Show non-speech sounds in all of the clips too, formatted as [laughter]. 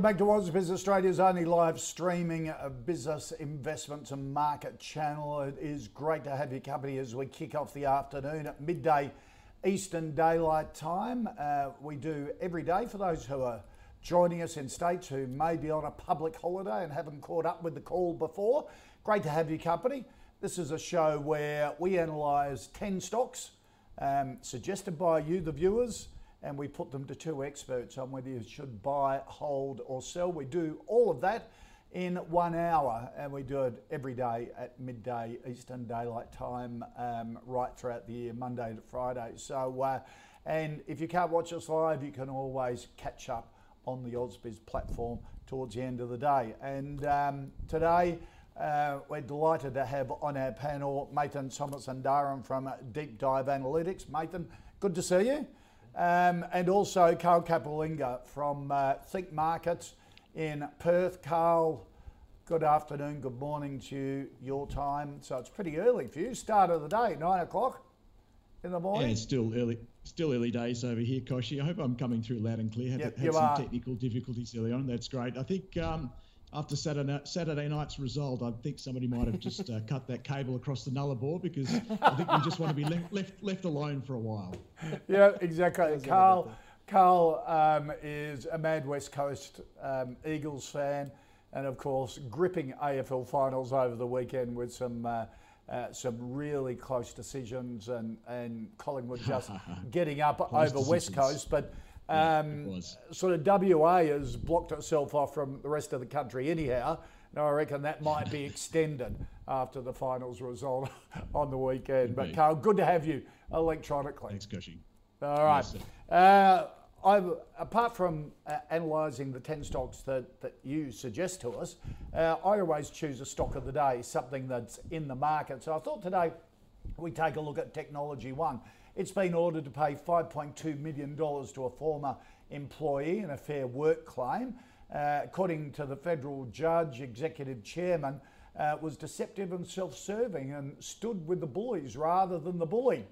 welcome back to Ausbiz Australia's only live streaming uh, business investments and market channel. It is great to have your company as we kick off the afternoon at midday Eastern Daylight Time. Uh, we do every day for those who are joining us in states who may be on a public holiday and haven't caught up with the call before. Great to have your company. This is a show where we analyse 10 stocks um, suggested by you, the viewers and we put them to two experts on whether you should buy, hold, or sell. We do all of that in one hour, and we do it every day at midday Eastern Daylight Time, um, right throughout the year, Monday to Friday. So, uh, and if you can't watch us live, you can always catch up on the Ausbiz platform towards the end of the day. And um, today, uh, we're delighted to have on our panel Mathan Somasundaram from Deep Dive Analytics. Mathan, good to see you. Um, and also Carl Capolingua from uh, Think Markets in Perth. Carl, good afternoon, good morning to you, your time. So it's pretty early for you. Start of the day, nine o'clock in the morning. Yeah, it's still early, still early days over here, Koshi. I hope I'm coming through loud and clear. Had, Yep, had some are. technical difficulties early on. That's great. I think um, after Saturday, Saturday night's result, I think somebody might have just uh, cut that cable across the nullarbor because I think we just want to be left left, left alone for a while. yeah, exactly. Carl, Carl um, is a mad West Coast um, Eagles fan, and of course, gripping AFL finals over the weekend with some. Uh, uh, some really close decisions and, and Collingwood just [laughs] getting up Close over West. Coast, but Yeah, it um, was. sort of WA has blocked itself off from the rest of the country anyhow. Now I reckon that might be [laughs] extended after the finals result [laughs] on the weekend. But. Carl, good to have you electronically. Thanks, Koshi. All right. Yes, uh, apart from uh, analysing the 10 stocks that, that you suggest to us, uh, I always choose a stock of the day, something that's in the market. So I thought today we take a look at Technology One. It's been ordered to pay $5.2 million to a former employee in a fair work claim. Uh, according to the federal judge, executive chairman, uh, was deceptive and self-serving and stood with the bullies rather than the bullied.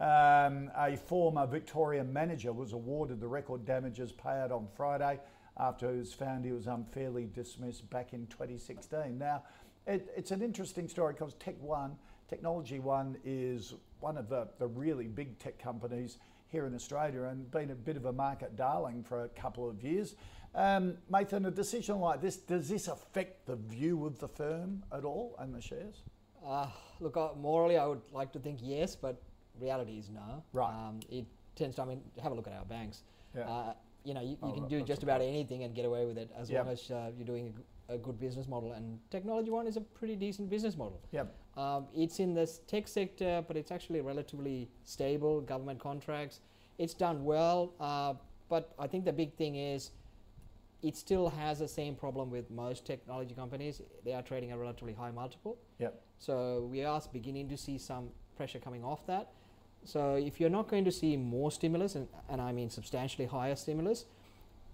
Um, a former Victorian manager was awarded the record damages payout on Friday after it was found he was unfairly dismissed back in 2016. Now, it, it's an interesting story because Tech One, Technology One, is one of the, the really big tech companies here in Australia and been a bit of a market darling for a couple of years. Um, Mathan, a decision like this, does this affect the view of the firm at all and the shares? Uh, look, morally, I would like to think yes, but reality is no. Right. Um, it tends to, I mean, have a look at our banks. Yeah. Uh, you know, you, you Oh, can do just a about anything and get away with it as Yeah. long as uh, you're doing a good business model. And Technology One is a pretty decent business model. Yep. Um, it's in the tech sector, but it's actually relatively stable, government contracts. It's done well, uh, but I think the big thing is it still has the same problem with most technology companies. They are trading a relatively high multiple. Yep. So we are beginning to see some pressure coming off that. So if you're not going to see more stimulus, and, and I mean substantially higher stimulus,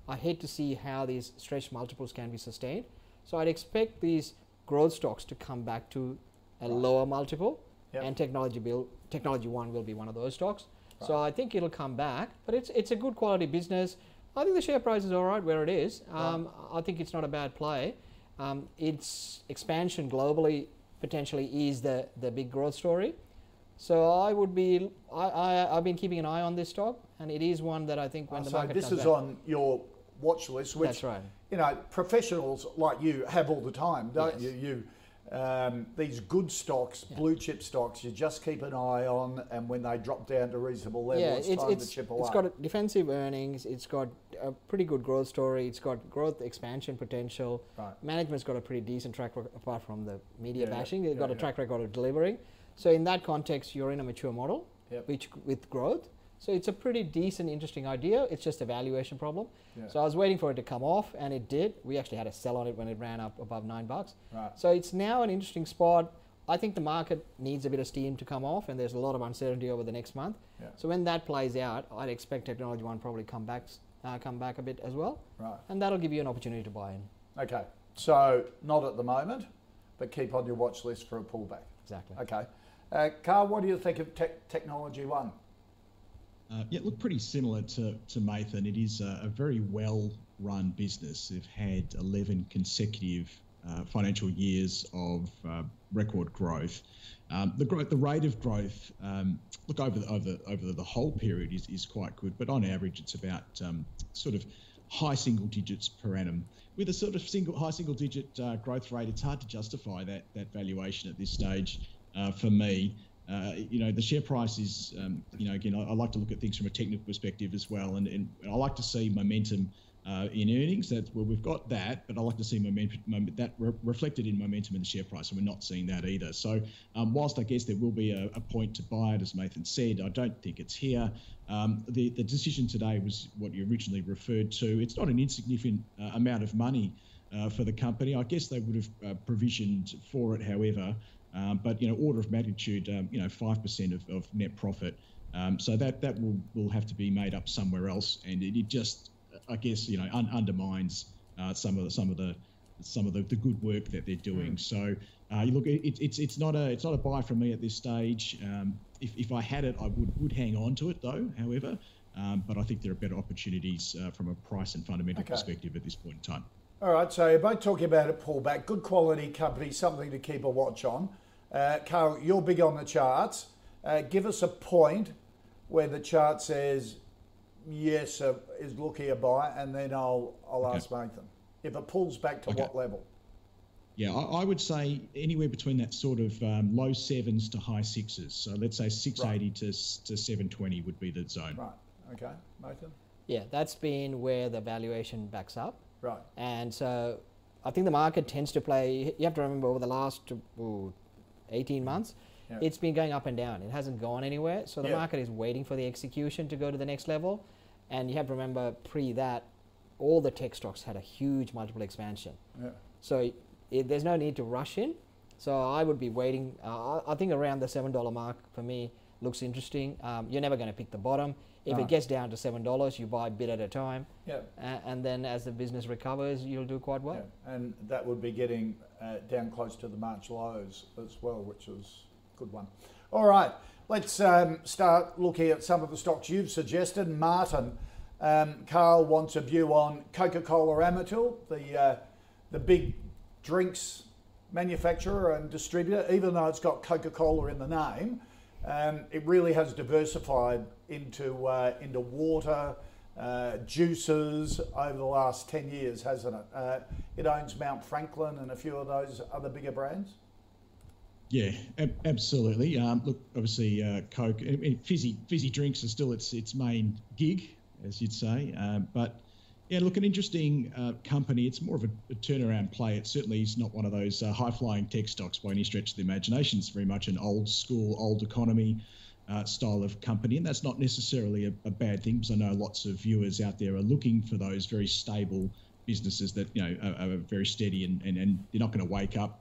I hate to see how these stretched multiples can be sustained. So I'd expect these growth stocks to come back to a lower multiple, Yep. and technology bill, technology one will be one of those stocks. So I think it'll come back, but it's it's a good quality business. I think the share price is all right where it is. Um, I think it's not a bad play. Um, its expansion globally potentially is the, the big growth story. So I would be, I, I, I've been keeping an eye on this stock, and it is one that I think when the so market this is back- on your watch list, which That's right. you know professionals like you have all the time, don't Yes. you? You um, these good stocks, yeah. blue chip stocks, you just keep an eye on, and when they drop down to reasonable level, yeah, it's, it's time it's, to chip away. It's got defensive earnings. It's got a pretty good growth story. It's got growth expansion potential. Right. Management's got a pretty decent track record, apart from the media yeah, bashing. They've got a track record of delivering. So in that context, you're in a mature model, yep. which with growth. So it's a pretty decent, interesting idea. It's just a valuation problem. Yeah. So I was waiting for it to come off, and it did. We actually had a sell on it when it ran up above nine bucks. Right. So it's now an interesting spot. I think the market needs a bit of steam to come off, and there's a lot of uncertainty over the next month. Yeah. So when that plays out, I'd expect Technology One probably come back, uh, come back a bit as well. Right. And that'll give you an opportunity to buy in. Okay. So not at the moment, but keep on your watch list for a pullback. Exactly. Okay. Uh, Carl, what do you think of te- Technology One? Uh, yeah, look pretty similar to, to Mathan. It is a, a very well run business. They've had 11 consecutive uh, financial years of uh, record growth. Um, the growth, the rate of growth, um, look over the, over over the whole period is, is quite good, but on average it's about um, sort of high single digits per annum. With a sort of single high single digit uh, growth rate, it's hard to justify that that valuation at this stage uh, for me. Uh, you know, the share price is, um, you know, again, I, I, like to look at things from a technical perspective as well, and, and I like to see momentum uh, in earnings. That's where we've got that, but I like to see momentum that re- reflected in momentum in the share price, and we're not seeing that either. So, um, whilst I guess there will be a, a, point to buy it, as Mathan said, I don't think it's here. Um, the the decision today was what you originally referred to. It's not an insignificant uh, amount of money. Uh, for the company, I guess they would have uh, provisioned for it. However, um, but you know, order of magnitude, um, you know, five percent of, of net profit. Um, so that that will will have to be made up somewhere else, and it, it just, I guess, you know, un- undermines uh, some of the some of the some of the, the good work that they're doing. Mm. So uh, you look, it, it's it's not a it's not a buy from me at this stage. Um, if, if I had it, I would would hang on to it though. However, um, but I think there are better opportunities uh, from a price and fundamental okay. perspective at this point in time. All right, so you're both talking about a pullback, good quality company, something to keep a watch on. Uh, Carl, you're big on the charts. Uh, give us a point where the chart says yes uh, is looking a buy, and then I'll I'll okay. ask Mathan if it pulls back to okay. what level. Yeah, I, I, would say anywhere between that sort of um, low sevens to high sixes. So let's say 680 right. to, to 720 would be the zone. Right. Okay, Mathan. Yeah, that's been where the valuation backs up. Right. And so I think the market tends to play, you have to remember over the last ooh, 18 months, yeah. it's been going up and down. It hasn't gone anywhere. So the yeah. market is waiting for the execution to go to the next level. And you have to remember pre that, all the tech stocks had a huge multiple expansion. Yeah. So it, there's no need to rush in. So I would be waiting. Uh, I think around the $7 mark for me looks interesting. Um, you're never going to pick the bottom. If it gets down to seven dollars, you buy a bit at a time. Yeah. Uh, and then as the business recovers, you'll do quite well. Yeah. And that would be getting uh, down close to the March lows as well, which is a good one. All right, let's um, start looking at some of the stocks you've suggested. Martin, um, Carl wants a view on Coca-Cola Amatil, the uh, the big drinks manufacturer and distributor. Even though it's got Coca-Cola in the name, um, it really has diversified into uh, into water, uh, juices over the last ten years, hasn't it? Uh, it owns Mount Franklin and a few of those other bigger brands. Yeah, ab- absolutely. Um, look, obviously, uh, Coke, I mean, fizzy fizzy drinks are still its its main gig, as you'd say. Um, but yeah, look, an interesting uh, company. It's more of a, a, turnaround play. It certainly is not one of those uh, high flying tech stocks by any stretch of the imagination. It's very much an old school, old economy uh, style of company. And that's not necessarily a, a, bad thing because I know lots of viewers out there are looking for those very stable businesses that you know are, are very steady and, and, and they're not going to wake up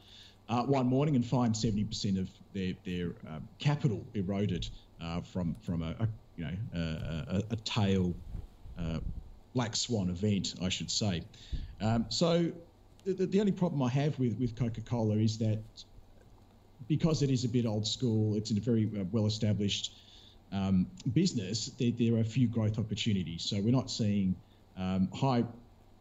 uh, one morning and find 70% of their, their um, capital eroded uh, from, from a, a you know, a, a, tail uh, black swan event, I should say. Um, so the, the, only problem I have with, with Coca Cola is that because it is a bit old school, it's a very uh, well established um, business, there, there, are few growth opportunities. So we're not seeing um, high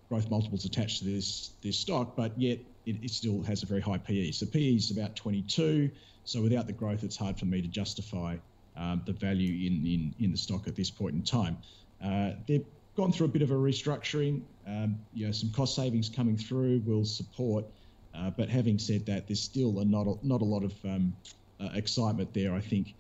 growth multiples attached to this, this stock, but yet it, it still has a very high PE. So PE is about 22. So without the growth, it's hard for me to justify um, the value in, in, in the stock at this point in time. Uh, they've gone through a bit of a restructuring. Um, you know, some cost savings coming through will support Uh, but having said that, there's still a not a, not a lot of um, uh, excitement there. I think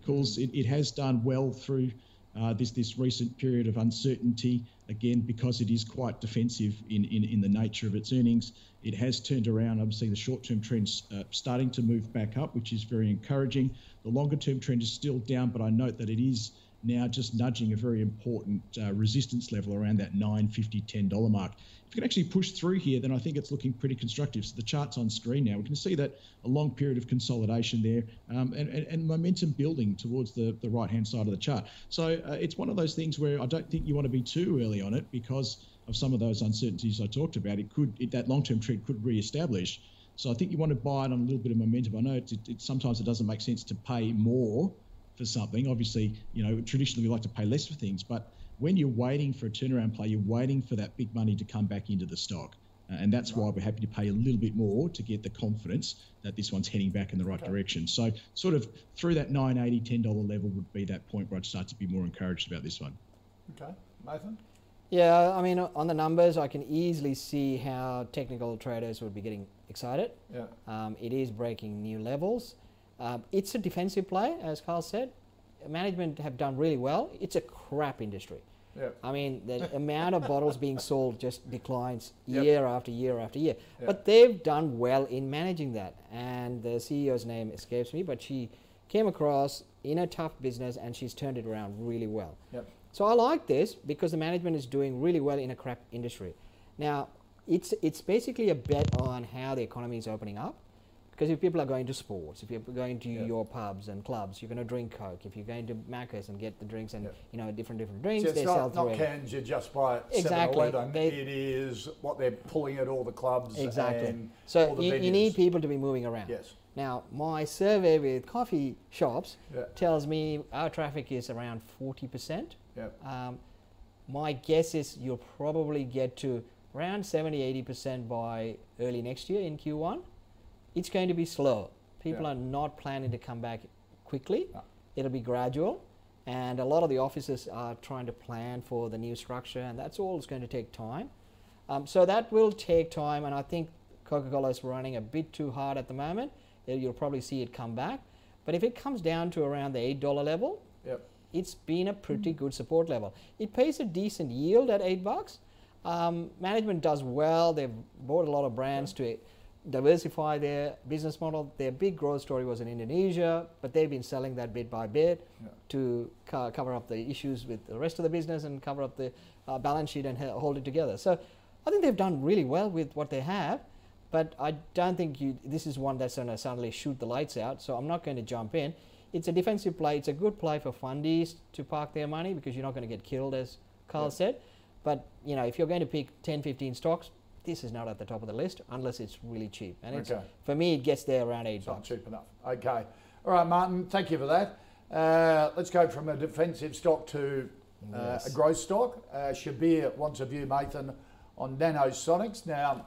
because it, it has done well through uh, this this recent period of uncertainty. Again, because it is quite defensive in, in, in the nature of its earnings, it has turned around. Obviously, the short term trend's uh, starting to move back up, which is very encouraging. The longer term trend is still down, but I note that it is now just nudging a very important uh, resistance level around that 950 $10 mark. If you can actually push through here, then I think it's looking pretty constructive. So the chart's on screen now. We can see that a long period of consolidation there um, and, and, and, momentum building towards the, the right hand side of the chart. So uh, it's one of those things where I don't think you want to be too early on it because of some of those uncertainties I talked about. It could it, that long term trend could re-establish. So I think you want to buy it on a little bit of momentum. I know it, it, sometimes it doesn't make sense to pay more for something. Obviously, you know, traditionally we like to pay less for things, but when you're waiting for a turnaround play, you're waiting for that big money to come back into the stock. Uh, and that's right. why we're happy to pay a little bit more to get the confidence that this one's heading back in the right okay. direction. So, sort of through that 980 $10 level would be that point where I'd start to be more encouraged about this one. Okay. Mathan? Yeah, I mean, on the numbers, I can easily see how technical traders would be getting excited. Yeah. Um, it is breaking new levels. Um, it's a defensive play, as Carl said. Management have done really well. It's a crap industry. Yep. I mean, the [laughs] amount of bottles being sold just declines yep. year after year after year. Yep. But they've done well in managing that. And the CEO's name escapes me, but she came across in a tough business and she's turned it around really well. So I like this because the management is doing really well in a crap industry. Now, it's, it's basically a bet on how the economy is opening up. Because if people are going to sports, if you're going to yeah. your pubs and clubs, you're going to drink Coke. If you're going to Macca's and get the drinks and yeah. you know different different drinks, so they not, sell not cans you just buy at exactly. They, it is what they're pulling at all the clubs. Exactly. so you, you, need people to be moving around. Yes. Now my survey with coffee shops yeah. tells me our traffic is around forty percent. Yeah. Um, my guess is you'll probably get to around 70 80% by early next year in Q1 it's going to be slow. People yeah. are not planning to come back quickly. No. It'll be gradual. And a lot of the offices are trying to plan for the new structure, and that's all it's going to take time. Um, so that will take time, and I think Coca Cola is running a bit too hard at the moment. You'll probably see it come back. But if it comes down to around the $8 level, yep. it's been a pretty good support level. It pays a decent yield at 8 bucks. Um, management does well. They've bought a lot of brands to diversify their business model. Their big growth story was in Indonesia, but they've been selling that bit by bit yeah. to co- cover up the issues with the rest of the business and cover up the uh, balance sheet and hold it together. So I think they've done really well with what they have, but I don't think you, this is one that's going to suddenly shoot the lights out. So I'm not going to jump in. It's a defensive play. It's a good play for fundies to park their money because you're not going to get killed, as Carl yeah. said. But you know, if you're going to pick 10, 15 stocks, this is not at the top of the list unless it's really cheap. And it's, for me, it gets there around eight it's bucks. Not cheap enough. Okay. All right, Martin. Thank you for that. Uh, let's go from a defensive stock to uh, yes. a growth stock. Uh, Shabir wants a view, Mathan, on Nanosonics. Now,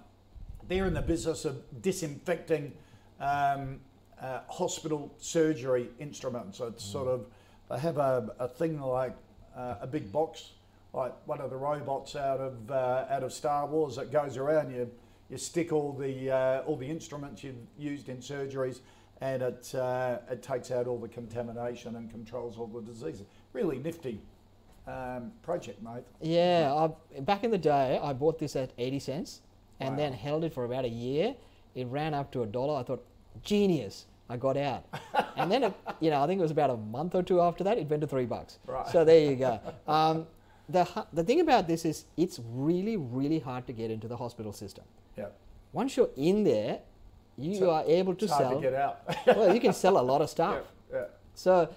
they're in the business of disinfecting um, uh, hospital surgery instruments. It's mm. sort of they have a, a thing like uh, a big box like one of the robots out of uh, out of Star Wars that goes around. You you stick all the uh, all the instruments you've used in surgeries, and it uh, it takes out all the contamination and controls all the diseases. Really nifty um, project, mate. Yeah, I, back in the day, I bought this at eighty cents, and wow. then held it for about a year. It ran up to a dollar. I thought, genius. I got out, [laughs] and then it, you know I think it was about a month or two after that it went to three bucks. Right. So there you go. Um, the, the thing about this is it's really, really hard to get into the hospital system. Yeah. Once you're in there, you so are able to sell. to get out. [laughs] well, you can sell a lot of stuff. Yeah, yeah. So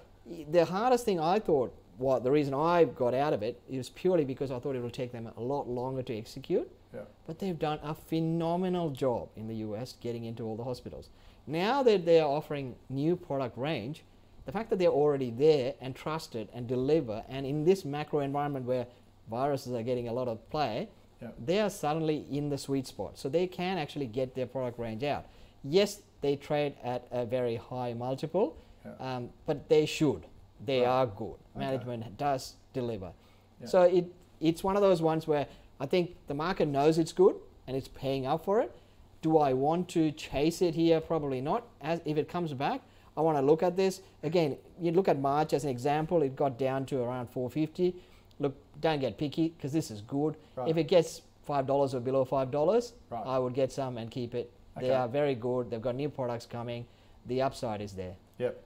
the hardest thing I thought, what the reason I got out of it is purely because I thought it would take them a lot longer to execute. Yeah. But they've done a phenomenal job in the US getting into all the hospitals. Now that they are offering new product range, the fact that they're already there and trusted and deliver, and in this macro environment where viruses are getting a lot of play, yeah. they are suddenly in the sweet spot. So they can actually get their product range out. Yes, they trade at a very high multiple, yeah. um, but they should. They right. are good. Management okay. does deliver. Yeah. So it it's one of those ones where I think the market knows it's good and it's paying up for it. Do I want to chase it here? Probably not. As if it comes back, I want to look at this again. You look at March as an example; it got down to around 450. Look, don't get picky because this is good. Right. If it gets five dollars or below five dollars, Right. I would get some and keep it. They are very good. They've got new products coming. The upside is there. Yep.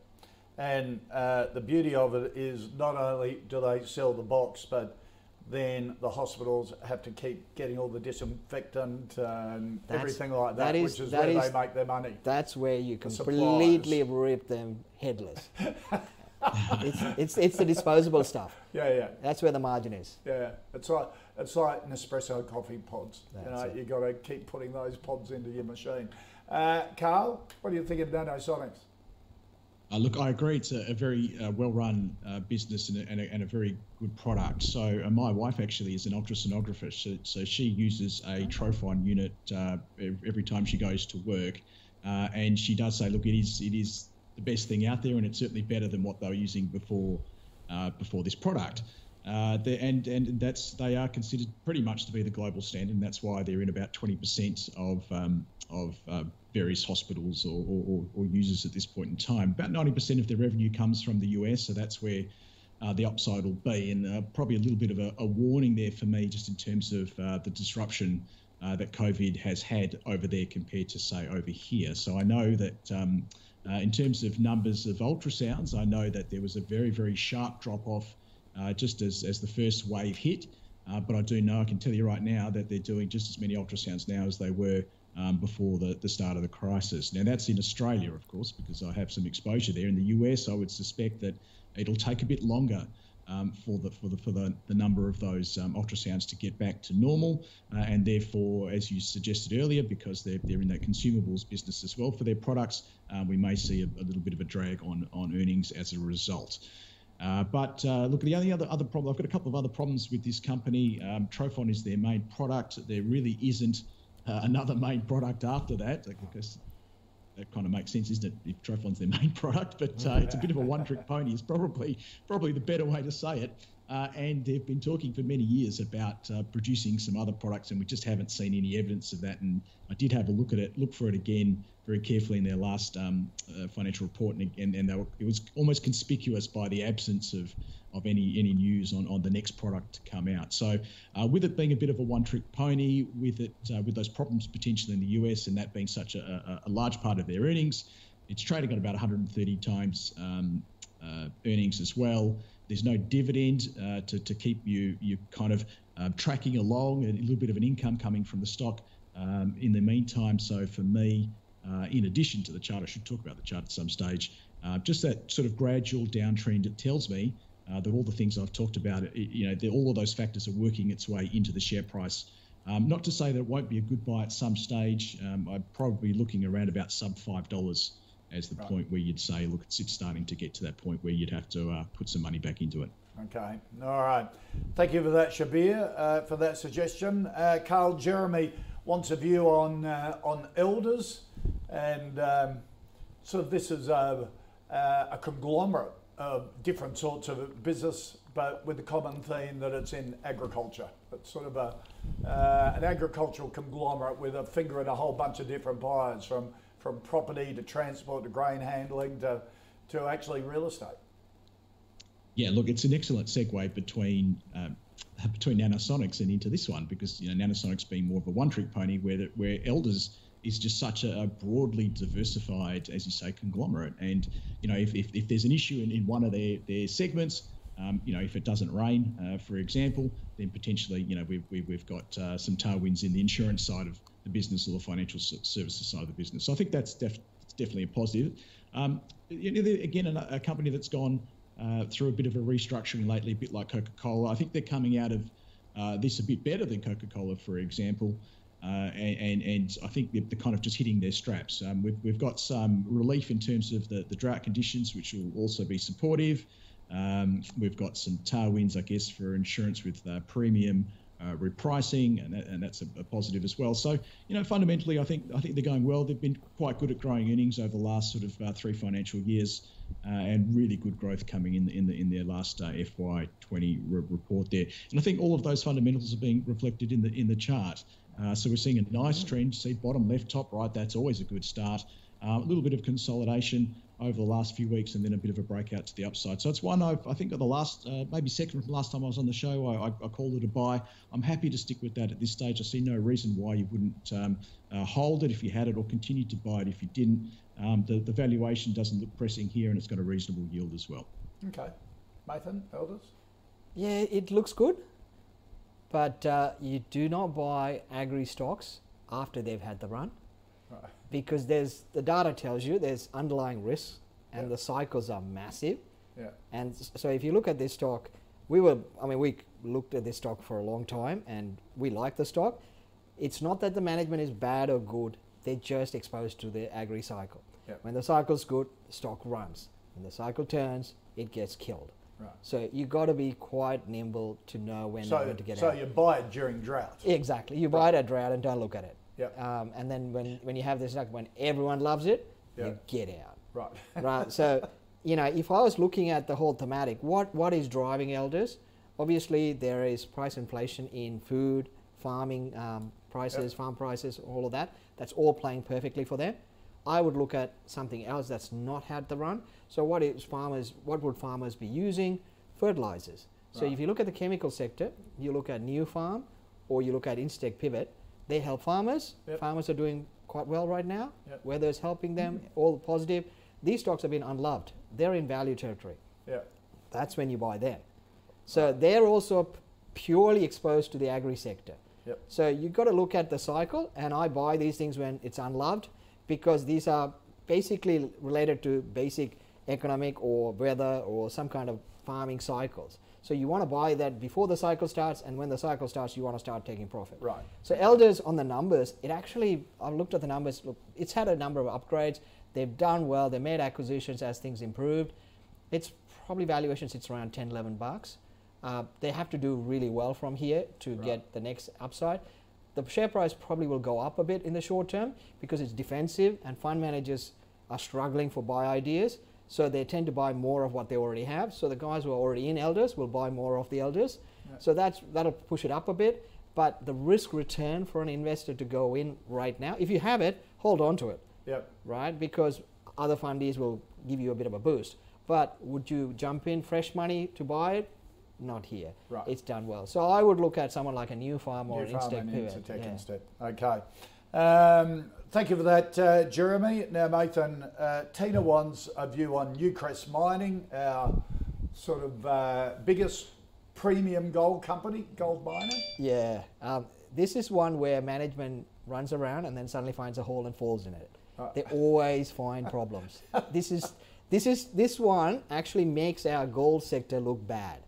And uh, the beauty of it is not only do they sell the box, but then the hospitals have to keep getting all the disinfectant and That's- everything like that, that is- which is that where is- they make their money. That's where you The completely supplies. rip them headless. [laughs] it's, it's, it's the disposable stuff. [laughs] Yeah, yeah, That's where the margin is. yeah. It's like it's like Nespresso coffee pods. you That's know, it. you got to keep putting those pods into your machine. Uh, Carl, what do you think of Nanosonics? Uh, look, I agree. It's a, a very uh, well-run uh, business and a, and, a, and a very good product. So, uh, my wife actually is an ultrasonographer, so, so she uses a Trophon unit uh, every time she goes to work, uh, and she does say, "Look, it is it is the best thing out there, and it's certainly better than what they were using before uh, before this product." Uh, and and that's they are considered pretty much to be the global standard, and that's why they're in about 20% of um, of uh, various hospitals or, or, or, users at this point in time. About 90% of their revenue comes from the US, so that's where uh, the upside will be. And uh, probably a little bit of a, a warning there for me, just in terms of uh, the disruption uh, that COVID has had over there compared to, say, over here. So I know that um, in terms of numbers of ultrasounds, I know that there was a very, very sharp drop off uh, just as, as the first wave hit. Uh, but I do know, I can tell you right now, that they're doing just as many ultrasounds now as they were um, before the, the start of the crisis. Now, that's in Australia, of course, because I have some exposure there. In the US, I would suspect that it'll take a bit longer um, for the for the for the, the number of those um, ultrasounds to get back to normal, uh, and therefore, as you suggested earlier, because they're, they're in that consumables business as well for their products, um, we may see a, a little bit of a drag on on earnings as a result. Uh, but uh, look, the only other other problem I've got a couple of other problems with this company. Um, Trophon is their main product. There really isn't uh, another main product after that. I guess that kind of makes sense, isn't it? If Trophon's their [laughs] main product, but uh, it's a bit of a one-trick pony. Is probably probably the better way to say it. Uh, and they've been talking for many years about uh, producing some other products, and we just haven't seen any evidence of that. And I did have a look at it, look for it again very carefully in their last um, uh, financial report, and, and, and were, it was almost conspicuous by the absence of, of any any news on, on the next product to come out. So, uh, with it being a bit of a one-trick pony, with it uh, with those problems potentially in the US, and that being such a, a, a large part of their earnings, it's trading at about 130 times um, uh, earnings as well. There's no dividend uh, to, to keep you you kind of um, tracking along, a little bit of an income coming from the stock um, in the meantime. So for me, uh, in addition to the chart, I should talk about the chart at some stage. Uh, just that sort of gradual downtrend. It tells me uh, that all the things I've talked about, it, you know, all of those factors are working its way into the share price. Um, not to say that it won't be a good buy at some stage. Um, I'm probably looking around about sub five dollars as the Right. point where you'd say, look, it's, it's starting to get to that point where you'd have to uh, put some money back into it. Okay, all right. Thank you for that, Shabir, uh, for that suggestion. Uh, Carl Jeremy wants a view on uh, on elders, and um, sort of this is a, uh, a conglomerate of different sorts of business, but with the common theme that it's in agriculture. It's sort of a uh, an agricultural conglomerate with a finger in a whole bunch of different pies, from from property to transport to grain handling to to actually real estate. Yeah, look, it's an excellent segue between um, between Nanosonics and into this one because you know Nanosonics being more of a one-trick pony, where the, where Elders is just such a, broadly diversified, as you say, conglomerate. And you know, if, if, if there's an issue in, in one of their their segments, um, you know, if it doesn't rain, uh, for example, then potentially, you know, we've, we've, we've got uh, some tailwinds in the insurance side of the business or the financial services side of the business. So I think that's def- definitely a positive. Um, again, a, company that's gone uh, through a bit of a restructuring lately, a bit like Coca Cola. I think they're coming out of uh, this a bit better than Coca Cola, for example. Uh, and, and, and I think they're, they're kind of just hitting their straps. Um, we've, we've got some relief in terms of the, the drought conditions, which will also be supportive. Um, we've got some tailwinds, I guess, for insurance with uh, premium uh, repricing, and, and that's a, a positive as well. So, you know, fundamentally, I think I think they're going well. They've been quite good at growing earnings over the last sort of uh, three financial years, uh, and really good growth coming in in, the, in their last uh, FY20 re- report there. And I think all of those fundamentals are being reflected in the in the chart. Uh, so we're seeing a nice trend. See bottom left, top right. That's always a good start. Uh, a little bit of consolidation over the last few weeks, and then a bit of a breakout to the upside. So it's one I've, I think the last, uh, maybe second from last time I was on the show, I, I, called it a buy. I'm happy to stick with that at this stage. I see no reason why you wouldn't um, uh, hold it if you had it, or continue to buy it if you didn't. Um, the, the valuation doesn't look pressing here, and it's got a reasonable yield as well. Okay, Mathan, Elders. Yeah, it looks good, but uh, you do not buy agri stocks after they've had the run. Because there's the data tells you there's underlying risks and yeah. the cycles are massive. Yeah. And so if you look at this stock, we were I mean we looked at this stock for a long time and we like the stock. It's not that the management is bad or good. They're just exposed to the agri cycle. Yeah. When the cycle's good, the stock runs. When the cycle turns, it gets killed. Right. So you got to be quite nimble to know when so, to get so out. So you buy it during drought. Exactly. You buy right. it at drought and don't look at it. Yep. Um, and then when, when you have this, like when everyone loves it, yep. you get out. Right. [laughs] right. So, you know, if I was looking at the whole thematic, what, what is driving elders? Obviously, there is price inflation in food, farming um, prices, yep. farm prices, all of that. That's all playing perfectly for them. I would look at something else that's not had the run. So, what is farmers? What would farmers be using? Fertilizers. So, right. if you look at the chemical sector, you look at Nufarm, or you look at Incitec Pivot, they help farmers. Yep. Farmers are doing quite well right now. Yep. Weather is helping them, mm-hmm. [laughs] all positive. These stocks have been unloved. They're in value territory. Yeah. That's when you buy them. So right. they're also p- purely exposed to the agri sector. Yep. So you've got to look at the cycle, and I buy these things when it's unloved because these are basically related to basic economic or weather or some kind of farming cycles. So you want to buy that before the cycle starts, and when the cycle starts, you want to start taking profit. Right. So Elders on the numbers, it actually, I looked at the numbers. Look, it's had a number of upgrades. They've done well. They made acquisitions as things improved. It's probably valuation sits around 10, 11 bucks. Uh, they have to do really well from here to right. get the next upside. The share price probably will go up a bit in the short term because it's defensive and fund managers are struggling for buy ideas. So they tend to buy more of what they already have. So the guys who are already in elders will buy more of the elders. Yeah. So that's that'll push it up a bit. But the risk return for an investor to go in right now, if you have it, hold on to it. Yep. Right? Because other fundies will give you a bit of a boost. But would you jump in fresh money to buy it? Not here. Right. It's done well. So I would look at someone like a Nufarm or new an Incitec Pivot. yeah. instead. Okay. Um, thank you for that, uh, Jeremy. Now, Mathan, uh, Tina wants a view on Newcrest Mining, our sort of uh, biggest premium gold company, gold miner. Yeah, um, this is one where management runs around and then suddenly finds a hole and falls in it. They always find problems. [laughs] this is this is this one actually makes our gold sector look bad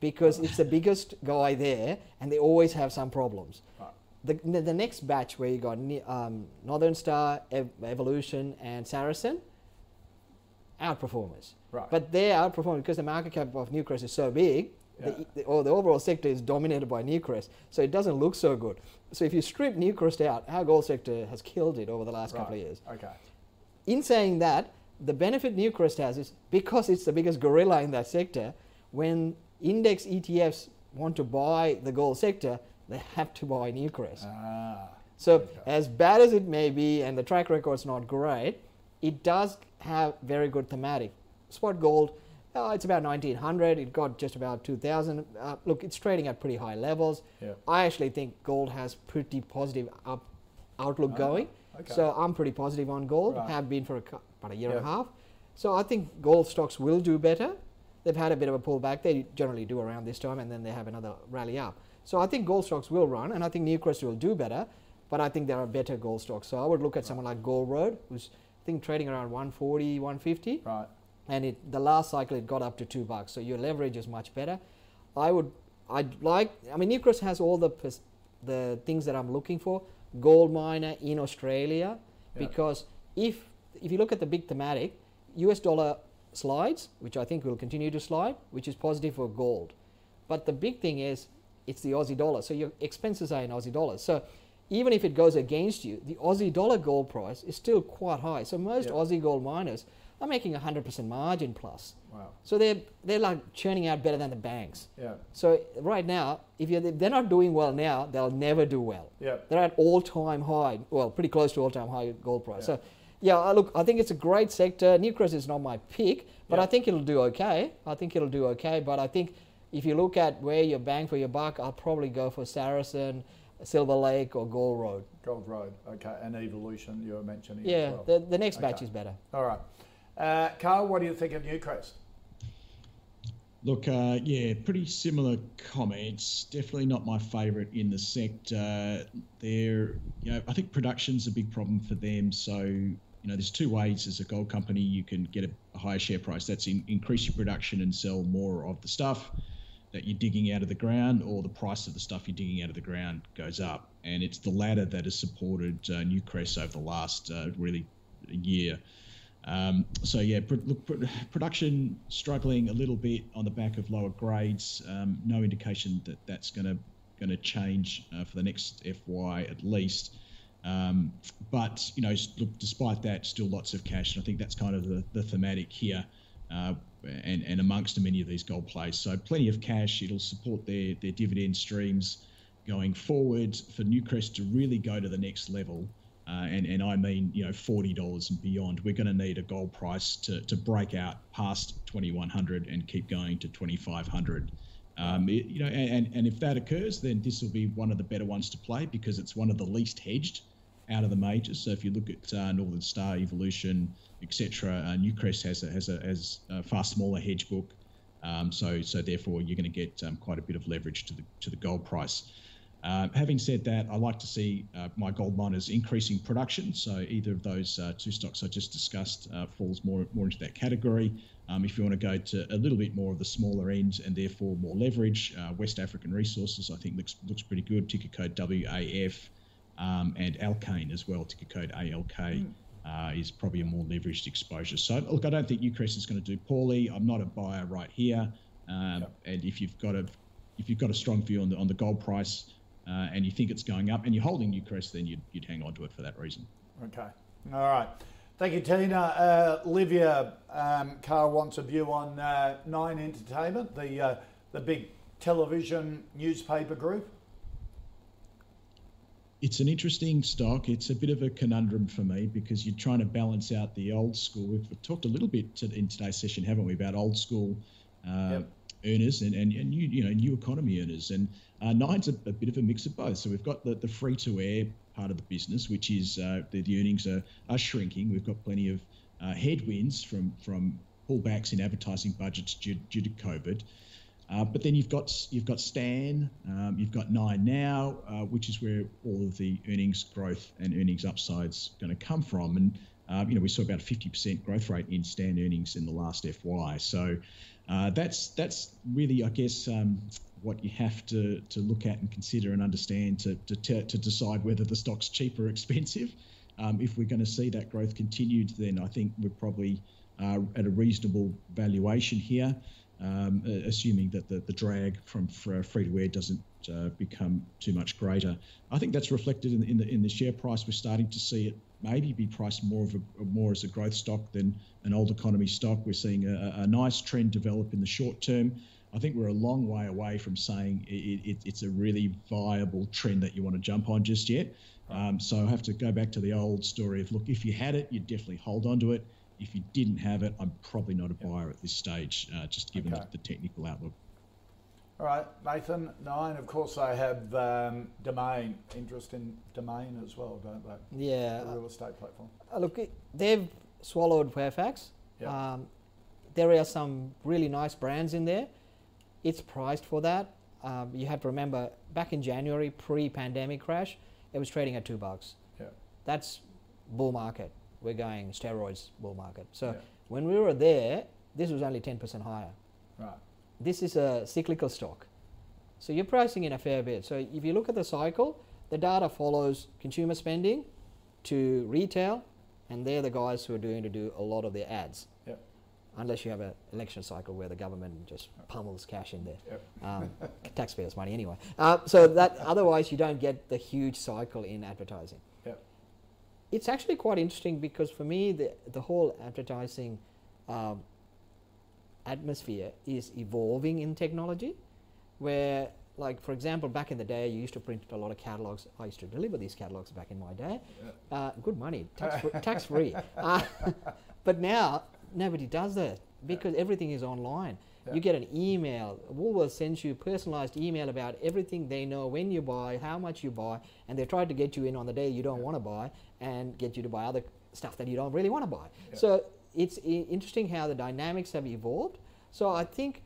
because it's the biggest guy there and they always have some problems. Right the, the next batch where you got um, Northern Star, Ev- Evolution, and Saracen, outperformers. Right. But they're outperforming because the market cap of Newcrest is so big, yeah. the, the, or the overall sector is dominated by Newcrest, so it doesn't look so good. So if you strip Newcrest out, our gold sector has killed it over the last right. couple of years. Okay. In saying that, the benefit Newcrest has is because it's the biggest gorilla in that sector, when index ETFs want to buy the gold sector, they have to buy Newcrest. Ah, so okay. as bad as it may be, and the track record's not great, it does have very good thematic. Spot gold, uh, it's about 1900. It got just about 2000. Uh, look, it's trading at pretty high levels. Yeah. I actually think gold has pretty positive up outlook ah, going. Okay. So I'm pretty positive on gold. Right. Have been for a, about a year and a half. So I think gold stocks will do better. They've had a bit of a pullback. They generally do around this time, and then they have another rally up. So I think gold stocks will run, and I think Newcrest will do better. But I think there are better gold stocks. So I would look at someone like Gold Road, who's I think trading around 140, 150. Right. And it the last cycle it got up to two bucks. So your leverage is much better. I would I'd like I mean Newcrest has all the the things that I'm looking for. Gold miner in Australia, yeah. because if if you look at the big thematic, US dollar slides, which I think will continue to slide, which is positive for gold. But the big thing is it's the Aussie dollar. So your expenses are in Aussie dollars. So even if it goes against you, the Aussie dollar gold price is still quite high. So most Yep. Aussie gold miners are making 100% margin plus. Wow. So they're, they're like churning out better than the banks. Yeah. So right now, if you're, they're not doing well now, they'll never do well. Yeah. They're at all-time high, well, pretty close to all-time high gold price. Yeah. So, yeah, I look, I think it's a great sector. Newcrest is not my pick, but Yeah. I think it'll do okay. I think it'll do okay. But I think if you look at where you're bang for your buck, I'll probably go for Saracen, Silver Lake, or Gold Road. Gold Road. Okay. And Evolution you were mentioning Yeah, as well. the, the next batch Okay. is better. All right. Uh, Carl, what do you think of Newcrest? Look, uh, yeah, pretty similar comments. Definitely not my favourite in the sector. They're, you know, I think production's a big problem for them. So, you know, there's two ways as a gold company you can get a, a higher share price. That's in, increase your production and sell more of the stuff that you're digging out of the ground, or the price of the stuff you're digging out of the ground goes up. And it's the latter that has supported uh, Newcrest over the last uh, really year. Um, so yeah, pr- pr- production struggling a little bit on the back of lower grades. Um, no indication that that's going to going to change uh, for the next FY at least. Um, but you know, look, despite that, still lots of cash, and I think that's kind of the, the thematic here, uh, and and amongst many of these gold plays. So plenty of cash. It'll support their their dividend streams going forward for Newcrest to really go to the next level. Uh, and, and I mean, you know, forty dollars and beyond. We're going to need a gold price to, to break out past twenty one hundred and keep going to twenty five hundred. Um, it- you know, and, and if that occurs, then this will be one of the better ones to play because it's one of the least hedged out of the majors. So if you look at uh, Northern Star, Evolution, etc., uh, Newcrest has a, has a has a far smaller hedge book. Um, so so therefore you're going to get um, quite a bit of leverage to the to the gold price. Uh, having said that, I like to see uh, my gold miners increasing production. So either of those uh, two stocks I just discussed uh, falls more more into that category. Um, if you want to go to a little bit more of the smaller end and therefore more leverage, uh, West African Resources I think looks looks pretty good. Ticker code WAF um, and Alkane as well. Ticker code ALK. Uh, is probably a more leveraged exposure. So look, I don't think Newcrest is going to do poorly. I'm not a buyer right here. Um, And if you've got a if you've got a strong view on the on the gold price uh, and you think it's going up and you're holding Newcrest, then you'd, you'd hang on to it for that reason. Okay. All right. Thank you, Tina. Uh, Livia, um, Carl wants a view on uh, Nine Entertainment, the uh, the big television newspaper group. It's an interesting stock. It's a bit of a conundrum for me because you're trying to balance out the old school. We've talked a little bit to, in today's session, haven't we, about old school uh, Yep. earners and, and, and new, you know new economy earners. And uh, Nine's a, a bit of a mix of both. So we've got the, the free to air part of the business, which is uh, the, the earnings are, are shrinking. We've got plenty of uh, headwinds from from pullbacks in advertising budgets due, due to COVID. Uh, but then you've got you've got Stan, um, you've got Nine Now, uh, which is where all of the earnings growth and earnings upsides going to come from. And uh, you know we saw about a 50% growth rate in Stan earnings in the last FY. So uh, that's that's really I guess um, what you have to to look at and consider and understand to to, to decide whether the stock's cheap or expensive. Um, if we're going to see that growth continued, then I think we're probably uh, at a reasonable valuation here um, uh, assuming that the, the drag from free to air doesn't uh, become too much greater. I think that's reflected in, in the in the share price. We're starting to see it maybe be priced more of a more as a growth stock than an old economy stock. We're seeing a, a nice trend develop in the short term. I think we're a long way away from saying it, it, it's a really viable trend that you want to jump on just yet. Um, so I have to go back to the old story of look, if you had it, you'd definitely hold on to it. If you didn't have it, I'm probably not a buyer at this stage, uh, just given Okay. the, the technical outlook. All right, Mathan. Nine. Of course, they have um, Domain. Interest in Domain as well, don't they? Yeah. The real estate platform. Uh, look, they've swallowed Fairfax. Yeah. Um, there are some really nice brands in there. It's priced for that. Um, you have to remember, back in January, pre-pandemic crash, it was trading at two bucks. Yeah. That's bull market. We're going steroids bull market. So Yeah. when we were there, this was only 10% higher. Right. This is a cyclical stock. So you're pricing in a fair bit. So if you look at the cycle, the data follows consumer spending to retail, and they're the guys who are doing to do a lot of the ads. Yeah. unless you have an election cycle where the government just pummels cash in there, Yep. um, [laughs] taxpayers' money anyway. Uh, so that otherwise you don't get the huge cycle in advertising. It's actually quite interesting because for me the the whole advertising um, atmosphere is evolving in technology, where like for example back in the day you used to print a lot of catalogs. I used to deliver these catalogs back in my day. Uh, good money, tax fr- tax free. Uh, [laughs] but now nobody does that because everything is online. Yeah. You get an email. Woolworths sends you personalized email about everything they know when you buy, how much you buy, and they try to get you in on the day you don't want to buy and get you to buy other stuff that you don't really want to buy. Yeah. So it's I- interesting how the dynamics have evolved. So I think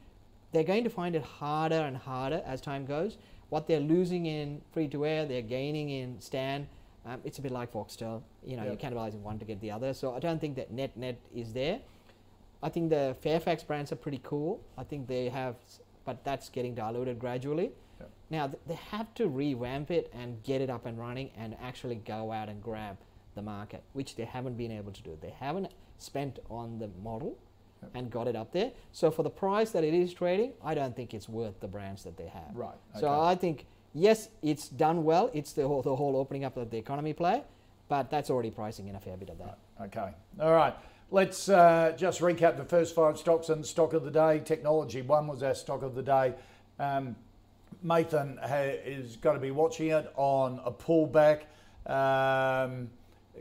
they're going to find it harder and harder as time goes. What they're losing in free to air, they're gaining in Stan. Um, it's a bit like Foxtel. You know, Yeah. you're cannibalizing one to get the other. So I don't think that net net is there. I think the Fairfax brands are pretty cool. I think they have, but that's getting diluted gradually. Yeah. Now th- they have to revamp it and get it up and running and actually go out and grab the market, which they haven't been able to do. They haven't spent on the model Yep. and got it up there. So for the price that it is trading, I don't think it's worth the brands that they have. Right. So. I think yes, it's done well. It's the whole, the whole opening up of the economy play, but that's already pricing in a fair bit of that. Okay. All right. Let's uh, just recap the first five stocks and stock of the day. Technology one was our stock of the day. Um, Mathan ha- is going to be watching it on a pullback. Um,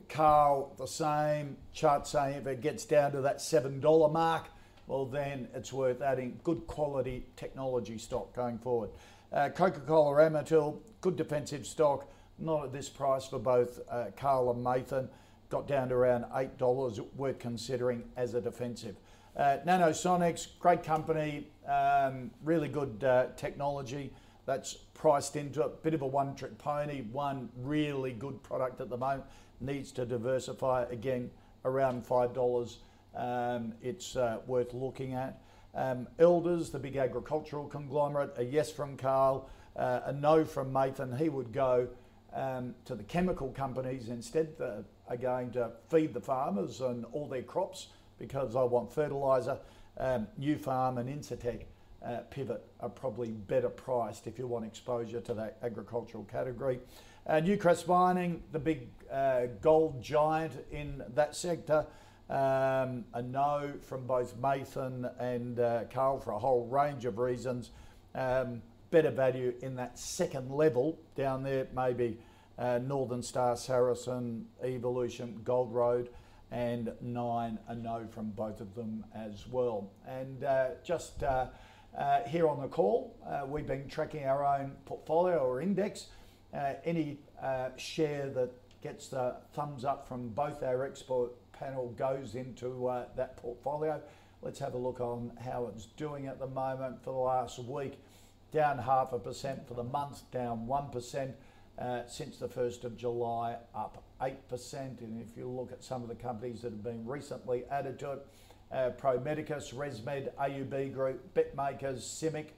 Carl, the same. Chart saying if it gets down to that $7 mark, well, then it's worth adding good quality technology stock going forward. Uh, Coca Cola Amatil, good defensive stock, not at this price for both uh, Carl and Mathan. Got down to around $8, we're considering as a defensive. Uh, Nanosonics, great company, um, really good uh, technology that's priced into it. Bit of a one trick pony, one really good product at the moment. Needs to diversify again around $5. Um, it's uh, worth looking at. Um, Elders, the big agricultural conglomerate, a yes from Carl, uh, a no from Mathan. He would go um, to the chemical companies instead that are going to feed the farmers and all their crops because I want fertiliser. Um, Nufarm and Incitec uh, Pivot are probably better priced if you want exposure to that agricultural category. Uh, Newcrest Mining, the big uh, gold giant in that sector, um, a no from both Mathan and uh, Carl for a whole range of reasons. Um, better value in that second level down there, maybe uh, Northern Star, Saracen, Evolution, Gold Road, and nine a no from both of them as well. And uh, just uh, uh, here on the call, uh, we've been tracking our own portfolio or index. Uh, any share that gets the thumbs up from both our export panel goes into that portfolio. Let's have a look on how it's doing at the moment for the last week. Down half a percent for the month, down 1%. Uh, since the 1st of July, up 8%. And if you look at some of the companies that have been recently added to it, uh, Pro Medicus, ResMed, AUB Group, BetMakers, Cimic,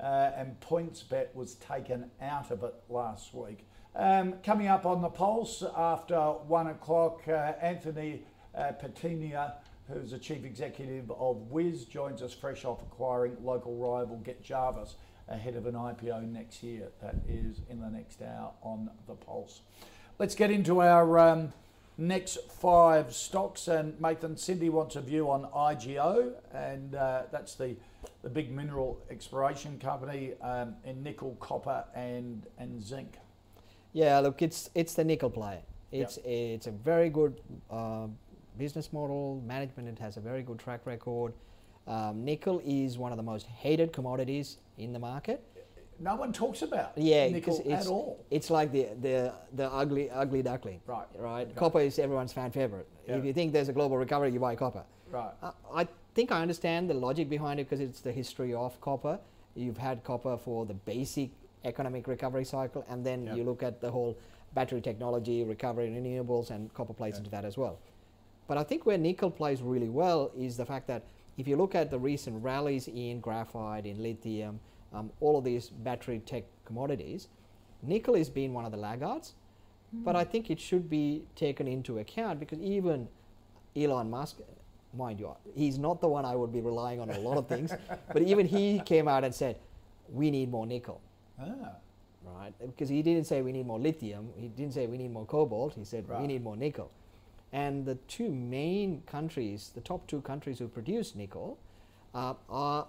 uh, and PointsBet was taken out of it last week. Um, coming up on the pulse after one o'clock, uh, Anthony uh, Patinia, who's the chief executive of Wiz, joins us fresh off acquiring local rival Get Jarvis ahead of an IPO next year. That is in the next hour on the pulse. Let's get into our um, next five stocks. And Nathan Cindy wants a view on IGO, and uh, that's the the big mineral exploration company um, in nickel, copper, and and zinc. Yeah, look, it's it's the nickel play. It's it's a very good uh, business model. Management it has a very good track record. Um, nickel is one of the most hated commodities in the market. No one talks about Yeah, nickel it's at all. it's like the the the ugly ugly duckling. Right. Right. Okay. Copper is everyone's fan favorite. Yeah. If you think there's a global recovery, you buy copper. Right. Uh, I think I understand the logic behind it because it's the history of copper. You've had copper for the basic economic recovery cycle, and then Yeah. you look at the whole battery technology, recovery, renewables, and copper plays Yeah. into that as well. But I think where nickel plays really well is the fact that if you look at the recent rallies in graphite, in lithium, um, all of these battery tech commodities, nickel has been one of the laggards. But I think it should be taken into account because even Elon Musk mind you, he's not the one I would be relying on a lot of things, but [laughs] even he came out and said, we need more nickel. Ah, right? Because he didn't say we need more lithium, he didn't say we need more cobalt, he said Right. we need more nickel. And the two main countries, the top two countries who produce nickel, uh, are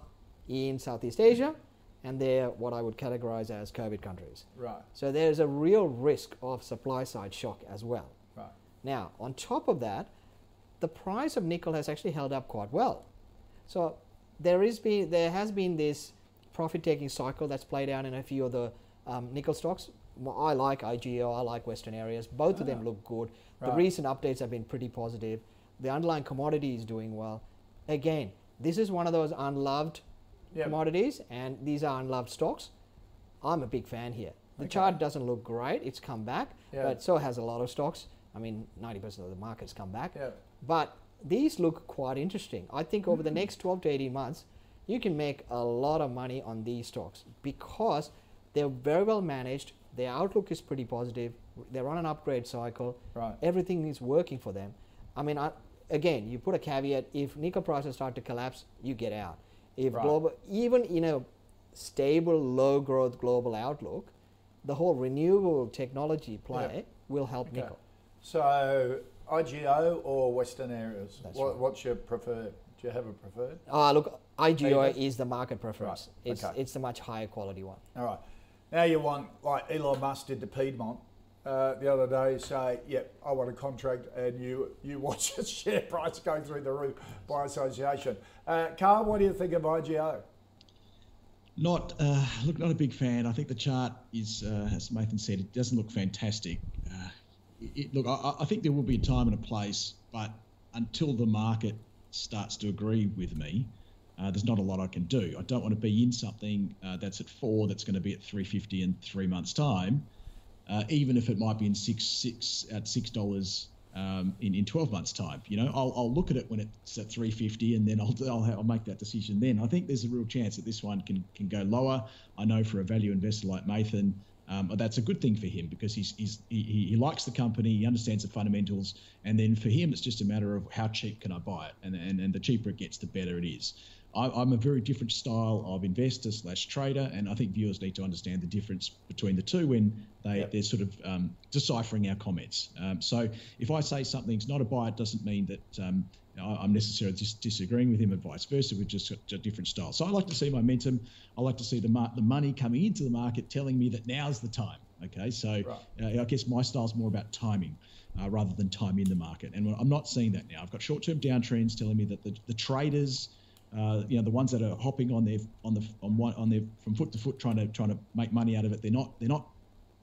in Southeast Asia, and they're what I would categorize as COVID countries. right, So there's a real risk of supply side shock as well. right. Now, on top of that, the price of nickel has actually held up quite well. So there is been there has been this profit-taking cycle that's played out in a few of the um, nickel stocks. I like IGO, I like Western Areas. Both of them Ah. look good. The recent updates have been pretty positive. The underlying commodity is doing well. Again, this is one of those unloved Yep. commodities, and these are unloved stocks. I'm a big fan here. The Okay. chart doesn't look great; it's come back, Yeah. but so has a lot of stocks. I mean, 90% of the market's come back. Yeah. But these look quite interesting. I think over the next 12 to 18 months, you can make a lot of money on these stocks because they're very well managed. Their outlook is pretty positive. They're on an upgrade cycle. Right. Everything is working for them. I mean, I, again, you put a caveat: if nickel prices start to collapse, you get out. If Right. global, even in a stable, low growth global outlook, the whole renewable technology play will help Okay. nickel. So IGO or Western areas? That's What, right. What's your preferred? Do you have a preferred? Ah, look, IGO is the market preference. Right, It's okay. it's the much higher quality one. All right. Now you want, like Elon Musk did to Piedmont uh, the other day, say, yep, I want a contract, and you, you watch the share price go through the roof by association. Uh, Carl, what do you think of IGO? Not uh, look, not a big fan. I think the chart is, uh, as Nathan said, it doesn't look fantastic. Uh, it, look, I, I think there will be a time and a place, but until the market starts to agree with me, uh, there's not a lot I can do. I don't want to be in something uh, that's at four that's going to be at 350 in three months' time, uh, even if it might be in six six at six dollars um, in in 12 months' time. You know, I'll, I'll look at it when it's at 350, and then I'll I'll, I'll make that decision then. I think there's a real chance that this one can can go lower. I know for a value investor like Nathan. Um, that's a good thing for him because he's, he's he, he likes the company, he understands the fundamentals, and then for him it's just a matter of how cheap can I buy it, and and, and the cheaper it gets, the better it is. I, I'm a very different style of investor slash trader, and I think viewers need to understand the difference between the two when they, Yep. they're sort of um, deciphering our comments. Um, so if I say something's not a buy, it doesn't mean that um, I- I'm necessarily just disagreeing with him, and vice versa. We've just got a different style. So I like to see momentum. I like to see the mar- the money coming into the market telling me that now's the time. Okay, so uh, I guess my style's more about timing. Uh, rather than time in the market, and I'm not seeing that now. I've got short-term downtrends telling me that the, the traders uh, you know the ones that are hopping on their on the on one on their from foot to foot trying to trying to make money out of it they're not they're not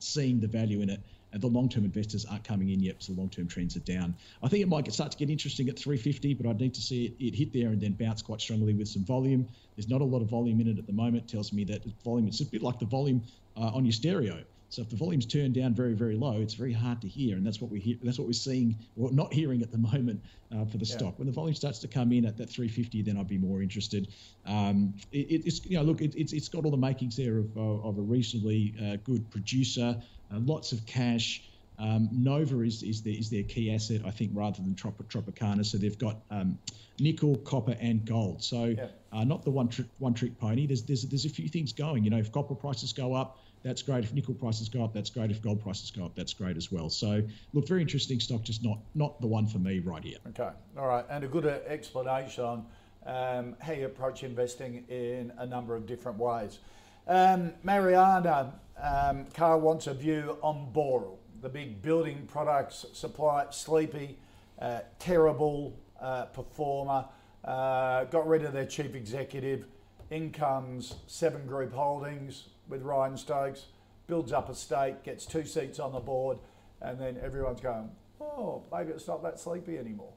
seeing the value in it. And the long-term investors aren't coming in yet so the long-term trends are down. I think it might start to get interesting at 350 but i'd need to see it, it hit there and then bounce quite strongly with some volume. There's not a lot of volume in it at the moment. It tells me that volume it's a bit like the volume uh, on your stereo so if the volume's turned down very, very low, it's very hard to hear, and that's what we hear. That's what we're seeing, or not hearing at the moment uh, for the Yeah. stock. When the volume starts to come in at that 350, then I'd be more interested. Um, it, it- it's you know, look, it, it's it's got all the makings there of, uh, of a reasonably uh, good producer, uh, lots of cash. Um, Nova is is their, is their key asset, I think, rather than Trop- Tropicana. So they've got um, nickel, copper, and gold. So Yeah. uh, not the one trick one trick pony. There's there's there's a few things going. You know, if copper prices go up, that's great. If nickel prices go up, that's great. If gold prices go up, that's great as well. So look, very interesting stock, just not not the one for me right here. Okay, all right, and a good uh, explanation on um, how you approach investing in a number of different ways. Um, Mariana, um, Carl wants a view on Boral, the big building products supply, sleepy, uh, terrible uh, performer, uh, got rid of their chief executive, incomes Seven Group Holdings with Ryan Stokes, builds up a stake, gets two seats on the board, and then everyone's going, oh, maybe it's not that sleepy anymore.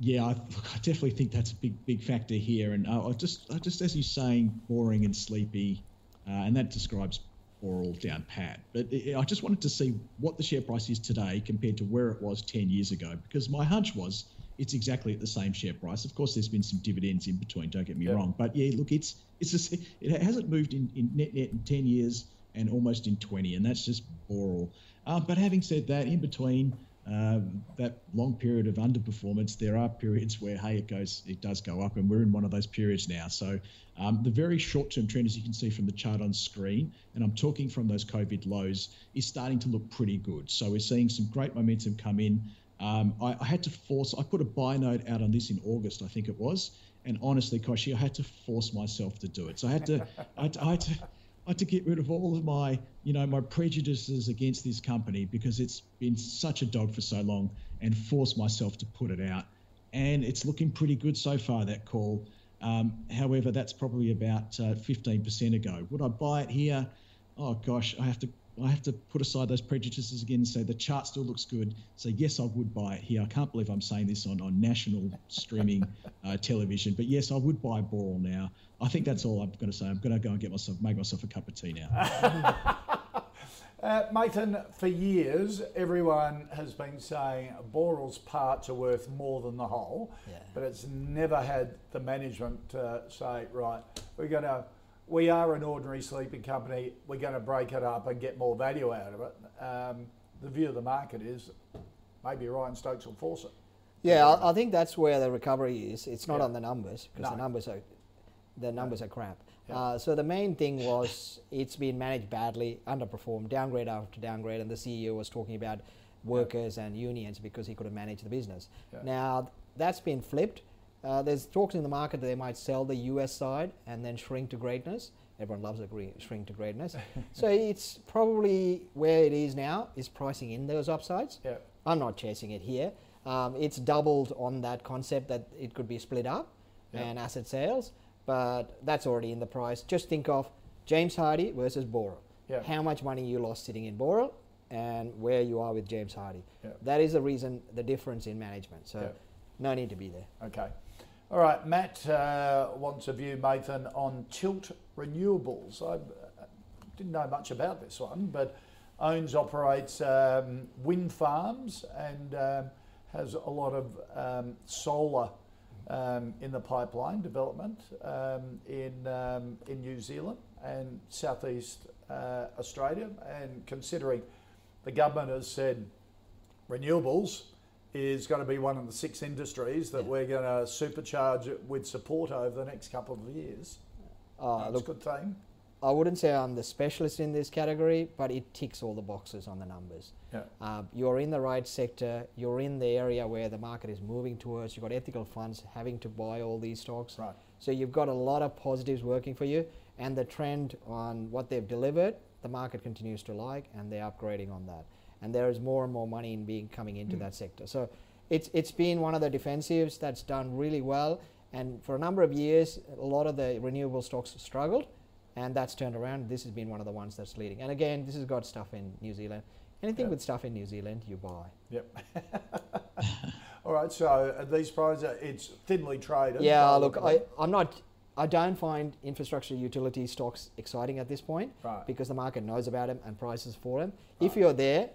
Yeah, I, I definitely think that's a big, big factor here. And uh, I just, I just as you're saying, boring and sleepy, uh, and that describes Boral down pat. But it, I just wanted to see what the share price is today compared to where it was 10 years ago, because my hunch was it's exactly at the same share price. Of course, there's been some dividends in between. Don't get me Yep. wrong, but yeah, look, it's it's just, it hasn't moved in, in net net in 10 years and almost in 20, and that's just Boral. Uh, but having said that, in between, uh, that long period of underperformance, there are periods where hey, it goes, it does go up, and we're in one of those periods now. So um, the very short-term trend, as you can see from the chart on screen, and I'm talking from those COVID lows, is starting to look pretty good. So we're seeing some great momentum come in. Um, I, I, had to force. I put a buy note out on this in August, I think it was, and honestly, Kochie, I had to force myself to do it. So I had to, I had to, I had to I had to get rid of all of my, you know, my prejudices against this company because it's been such a dog for so long and force myself to put it out. And it's looking pretty good so far, that call. Um, however, that's probably about uh, 15% ago. Would I buy it here? Oh gosh, I have to I have to put aside those prejudices again and say the chart still looks good. So yes, I would buy it here. I can't believe I'm saying this on, on national streaming uh, television, but yes, I would buy Boral now. I think that's all I'm going to say. I'm going to go and get myself make myself a cup of tea now. [laughs] uh, Mathan, for years, everyone has been saying Boral's parts are worth more than the whole, yeah. but it's never had the management uh, say, right, we're going to we are an ordinary sleeping company. We're going to break it up and get more value out of it. Um, the view of the market is maybe Ryan Stokes will force it. Yeah, I, I think that's where the recovery is. It's not yeah. on the numbers because no. the numbers are the numbers no. are crap. Yeah. Uh, so the main thing was it's been managed badly, underperformed, downgrade after downgrade, and the CEO was talking about workers and unions because he couldn't manage the business. Now that's been flipped uh, there's talks in the market that they might sell the US side and then shrink to greatness. Everyone loves a shrink to greatness. [laughs] so it's probably where it is now is pricing in those upsides. Yeah. I'm not chasing it here. Um, it's doubled on that concept that it could be split up yeah. and asset sales, but that's already in the price. Just think of James Hardie versus Boral. Yeah. How much money you lost sitting in Boral and where you are with James Hardie. That is the reason, the difference in management. So no need to be there. Okay. All right, Matt uh, wants a view, Nathan, on Tilt Renewables. I didn't know much about this one, but owns, operates um, wind farms and um, has a lot of um, solar um, in the pipeline development um, in, um, in New Zealand and southeast uh, Australia. And considering the government has said renewables is going to be one of the six industries that yeah. we're going to supercharge with support over the next couple of years. Uh, That's look, a good thing. I wouldn't say I'm the specialist in this category, but it ticks all the boxes on the numbers. Yeah. Uh, you're in the right sector. You're in the area where the market is moving towards. You've got ethical funds having to buy all these stocks. Right. So you've got a lot of positives working for you, and the trend on what they've delivered, the market continues to like, and they're upgrading on that and there is more and more money in being coming into mm. that sector. So it's it's been one of the defensives that's done really well. And for a number of years, a lot of the renewable stocks struggled, and that's turned around. This has been one of the ones that's leading. And again, this has got stuff in New Zealand. Anything yep. with stuff in New Zealand, you buy. Yep. [laughs] All right. So these prices, it's thinly traded. Yeah. Look, I, I'm not. I don't find infrastructure utility stocks exciting at this point right. because the market knows about them and prices for them. Right. If you're there,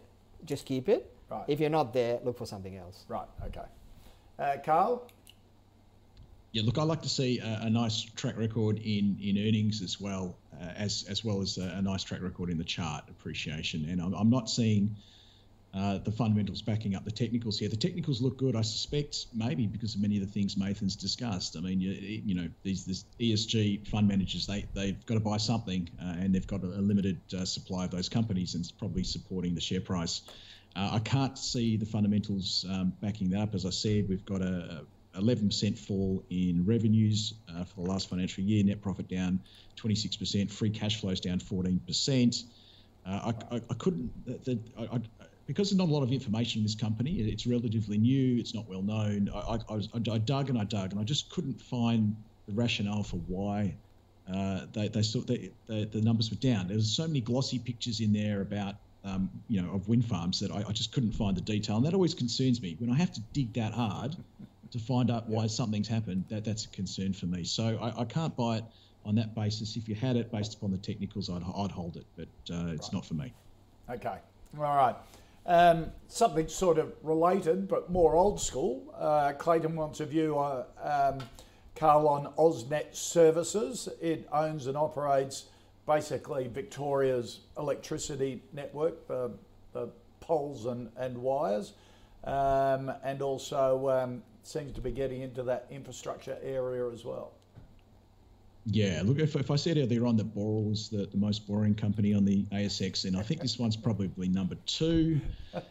just keep it. Right. If you're not there, look for something else. Right. Okay. Uh, Carl. Yeah, look, I like to see a, a, nice track record in, in earnings as well, uh, as as well as a, a, nice track record in the chart appreciation. And I'm, I'm not seeing uh, the fundamentals backing up the technicals here. The technicals look good, I suspect, maybe because of many of the things Nathan's discussed. I mean, you, you know, these this ESG fund managers, they, they've got to buy something uh, and they've got a, a limited uh, supply of those companies and it's probably supporting the share price. Uh, I can't see the fundamentals um, backing that up. As I said, we've got a, 11% fall in revenues uh, for the last financial year, net profit down 26%, free cash flows down 14%. Uh, I, I, I, couldn't. The, the, I, because there's not a lot of information in this company, it's relatively new, it's not well known. I, I, was, I, dug and I dug, and I just couldn't find the rationale for why uh, they, they, saw, they, they, the numbers were down. There was so many glossy pictures in there about um, you know of wind farms that I, I, just couldn't find the detail, and that always concerns me when I have to dig that hard to find out why something's happened. That that's a concern for me. So I, I can't buy it on that basis. If you had it based upon the technicals, I'd, I'd hold it, but uh, it's right. not for me. Okay, all right. Um, something sort of related, but more old school. Uh, Clayton wants a view, uh, um, Carl, on AusNet Services. It owns and operates basically Victoria's electricity network, the, the poles and, and wires. um, and also um, seems to be getting into that infrastructure area as well. Yeah, look, if, if I said earlier on that Boral was the, the most boring company on the ASX, then I think this one's probably number two. [laughs]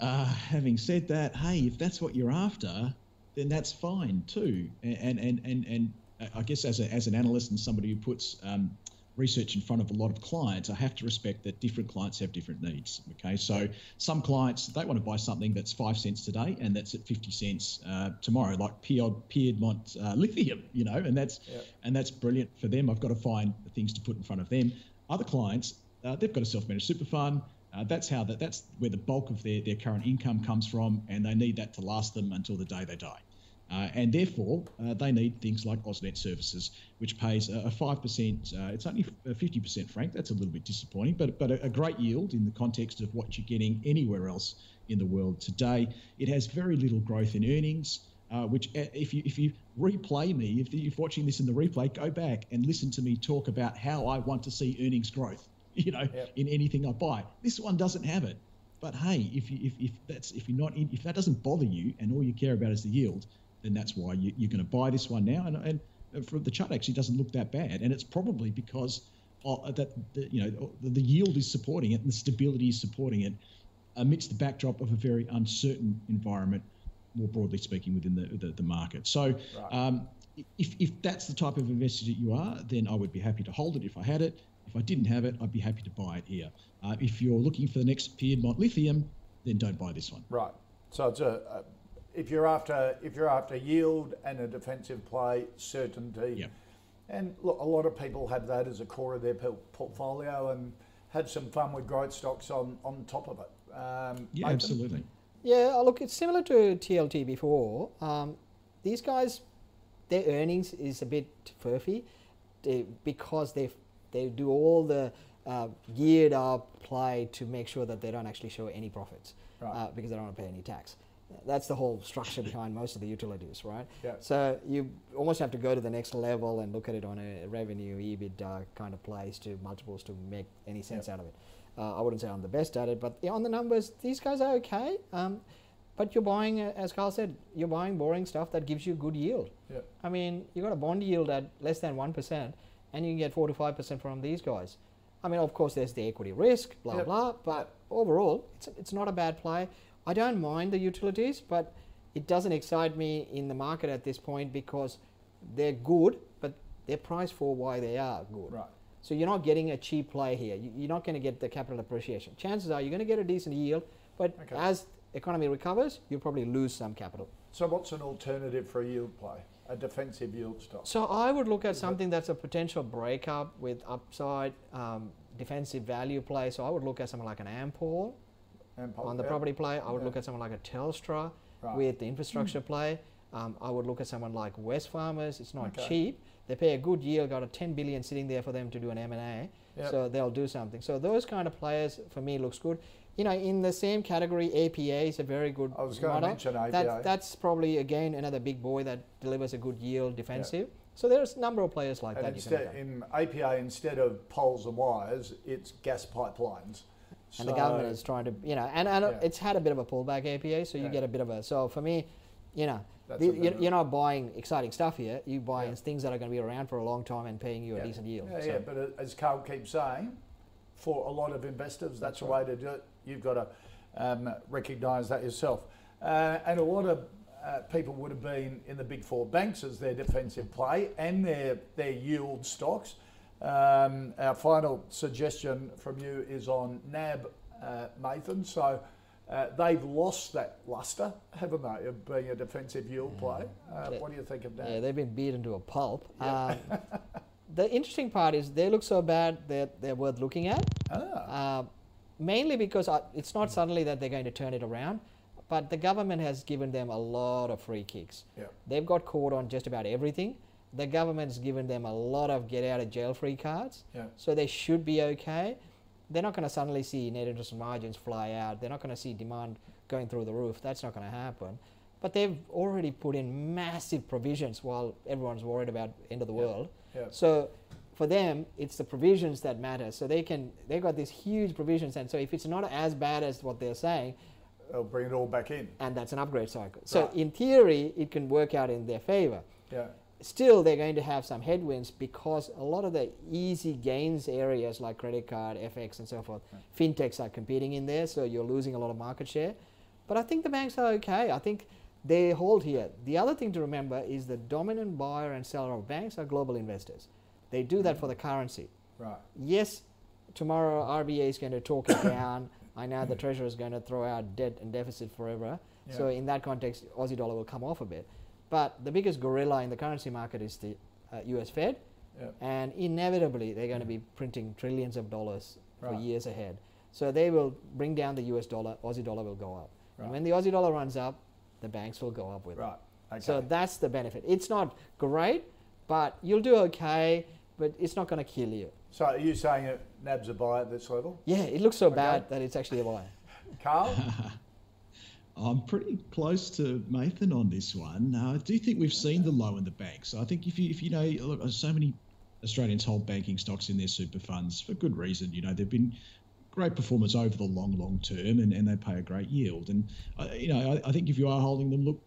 Uh, having said that, hey, if that's what you're after, then that's fine too. And and and and, I guess as a, as an analyst and somebody who puts um, research in front of a lot of clients, I have to respect that different clients have different needs. Okay, so some clients they want to buy something that's five cents today and that's at fifty cents uh, tomorrow, like Piedmont uh, Lithium, you know, and that's and that's brilliant for them. I've got to find things to put in front of them. Other clients, uh, they've got a self-managed super fund. Uh, that's how that that's where the bulk of their, their current income comes from, and they need that to last them until the day they die. Uh, and therefore, uh, they need things like AusNet Services, which pays a, 5%, uh, it's only 50% frank, that's a little bit disappointing, but, but a, a, great yield in the context of what you're getting anywhere else in the world today. It has very little growth in earnings. Uh, which, uh, if you if you replay me, if you're watching this in the replay, go back and listen to me talk about how I want to see earnings growth. [laughs] You know, yep. in anything I buy. This one doesn't have it. But hey, if you if, if that's if you're not in, if that doesn't bother you and all you care about is the yield, then that's why you, are going to buy this one now. And, and for the chart actually doesn't look that bad, and it's probably because that the, you know the, the yield is supporting it and the stability is supporting it amidst the backdrop of a very uncertain environment, more broadly speaking, within the the, the market. So. Right. Um, if, if that's the type of investor that you are, then I would be happy to hold it if I had it. If I didn't have it, I'd be happy to buy it here. Uh, if you're looking for the next Piedmont Lithium, then don't buy this one. Right. So it's a if you're after if you're after yield and a defensive play, certainty. Yep. And look, a lot of people have that as a core of their portfolio and had some fun with growth stocks on, on top of it. Um, yeah, absolutely. Yeah, uh, look, it's similar to TLT before. Um, these guys, their earnings is a bit furphy they, because they they do all the uh, geared up play to make sure that they don't actually show any profits right. uh, because they don't want to pay any tax. That's the whole structure behind most of the utilities, right? Yeah. So you almost have to go to the next level and look at it on a revenue, EBITDA kind of place to multiples to make any sense out of it. Uh, I wouldn't say I'm the best at it, but on the numbers, these guys are okay. Um, but you're buying, uh, as Carl said, you're buying boring stuff that gives you good yield. Yeah. I mean, you got a bond yield at less than 1%, and you can get 4 to 5% from these guys. I mean, of course, there's the equity risk, blah, yep. blah, but overall, it's, it's not a bad play. I don't mind the utilities, but it doesn't excite me in the market at this point because they're good, but they're priced for why they are good. Right. So you're not getting a cheap play here. You're not going to get the capital appreciation. Chances are you're going to get a decent yield, but okay. as economy recovers, you'll probably lose some capital. So what's an alternative for a yield play? A defensive yield stock? So I would look at Is something that's a potential breakup with upside um, defensive value play. So I would look at something like an Ampol on the property play. I would look at someone like a Telstra right. with the infrastructure mm. play. Um, I would look at someone like Wesfarmers. It's not okay. cheap. They pay a good yield. Got a 10 billion sitting there for them to do an M and A. Yep. So they'll do something. So those kind of players for me looks good. You know, in the same category, APA is a very good. I was going model. to mention APA. That, that's probably again another big boy that delivers a good yield defensive. Yep. So there's a number of players like and that. Instead, in APA, instead of poles and wires, it's gas pipelines. And so the government is trying to, you know, and, and yeah. it's had a bit of a pullback APA, so you yeah. get a bit of a. So for me, you know, the, you're, you're, not buying exciting stuff here. You're buying yeah. things that are going to be around for a long time and paying you a decent yield. Yeah, so. yeah, but as Carl keeps saying, for a lot of investors, that's, that's the right. way to do it. You've got to um, recognise that yourself. Uh, and a lot of uh, people would have been in the big four banks as their defensive play and their, their yield stocks. Um, our final suggestion from you is on NAB, uh, Nathan. So uh, they've lost that luster, haven't they, of being a defensive yield mm. play? Uh, what do you think of that? Yeah, they've been beaten to a pulp. Um, [laughs] the interesting part is they look so bad that they're worth looking at. Ah. Uh, mainly because uh, it's not suddenly that they're going to turn it around, but the government has given them a lot of free kicks. They've got caught on just about everything the government's given them a lot of get out of jail free cards. Yeah. So they should be okay. They're not going to suddenly see net interest margins fly out. They're not going to see demand going through the roof. That's not going to happen. But they've already put in massive provisions while everyone's worried about end of the yeah. world. Yeah. So for them, it's the provisions that matter. So they can they've got these huge provisions, and so if it's not as bad as what they're saying, They'll bring it all back in. and that's an upgrade cycle. So Right. in theory, it can work out in their favor. Yeah. Still, they're going to have some headwinds because a lot of the easy gains areas like credit card, FX, and so forth, fintechs are competing in there, so you're losing a lot of market share. But I think the banks are okay. I think they hold here. The other thing to remember is the dominant buyer and seller of banks are global investors. They do that mm. for the currency. Right. Yes, tomorrow RBA is going to talk it down. I know the [coughs] Treasurer is going to throw out debt and deficit forever. So in that context, Aussie dollar will come off a bit. But the biggest gorilla in the currency market is the uh, US Fed, Yeah. and inevitably they're going to be printing trillions of dollars for Right. years ahead. So they will bring down the US dollar. Aussie dollar will go up. Right. And when the Aussie dollar runs up, the banks will go up with it. Right. Okay. So that's the benefit. It's not great, but you'll do okay. But it's not going to kill you. So are you saying that NAB's a buy at this level? Yeah, it looks so Okay. bad that it's actually a buy. Carl? [laughs] I'm pretty close to Nathan on this one. Uh, I do think we've seen the low in the banks. I think if you if you know, look, so many Australians hold banking stocks in their super funds for good reason. You know, they've been great performers over the long, long term, and, and they pay a great yield. And uh, you know, I, I think if you are holding them, look.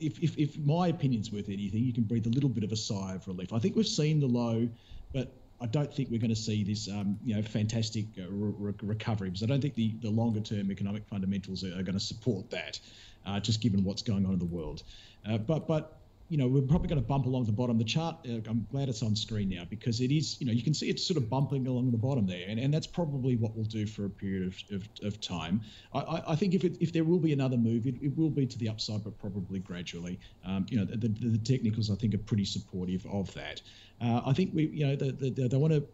If, if, if my opinion's worth anything, you can breathe a little bit of a sigh of relief. I think we've seen the low, but I don't think we're going to see this, um, you know, fantastic uh, re- recovery because I don't think the, the longer term economic fundamentals are, are going to support that, uh, just given what's going on in the world. Uh, but but you know, we're probably going to bump along the bottom. The chart, uh, I'm glad it's on screen now because it is, you know, you can see it's sort of bumping along the bottom there, and, and that's probably what we'll do for a period of, of, of time. I, I, I think if it, if there will be another move, it, it will be to the upside, but probably gradually. Um, you know, the, the, the technicals I think are pretty supportive of that. Uh, I think we, you know, the, the, they want to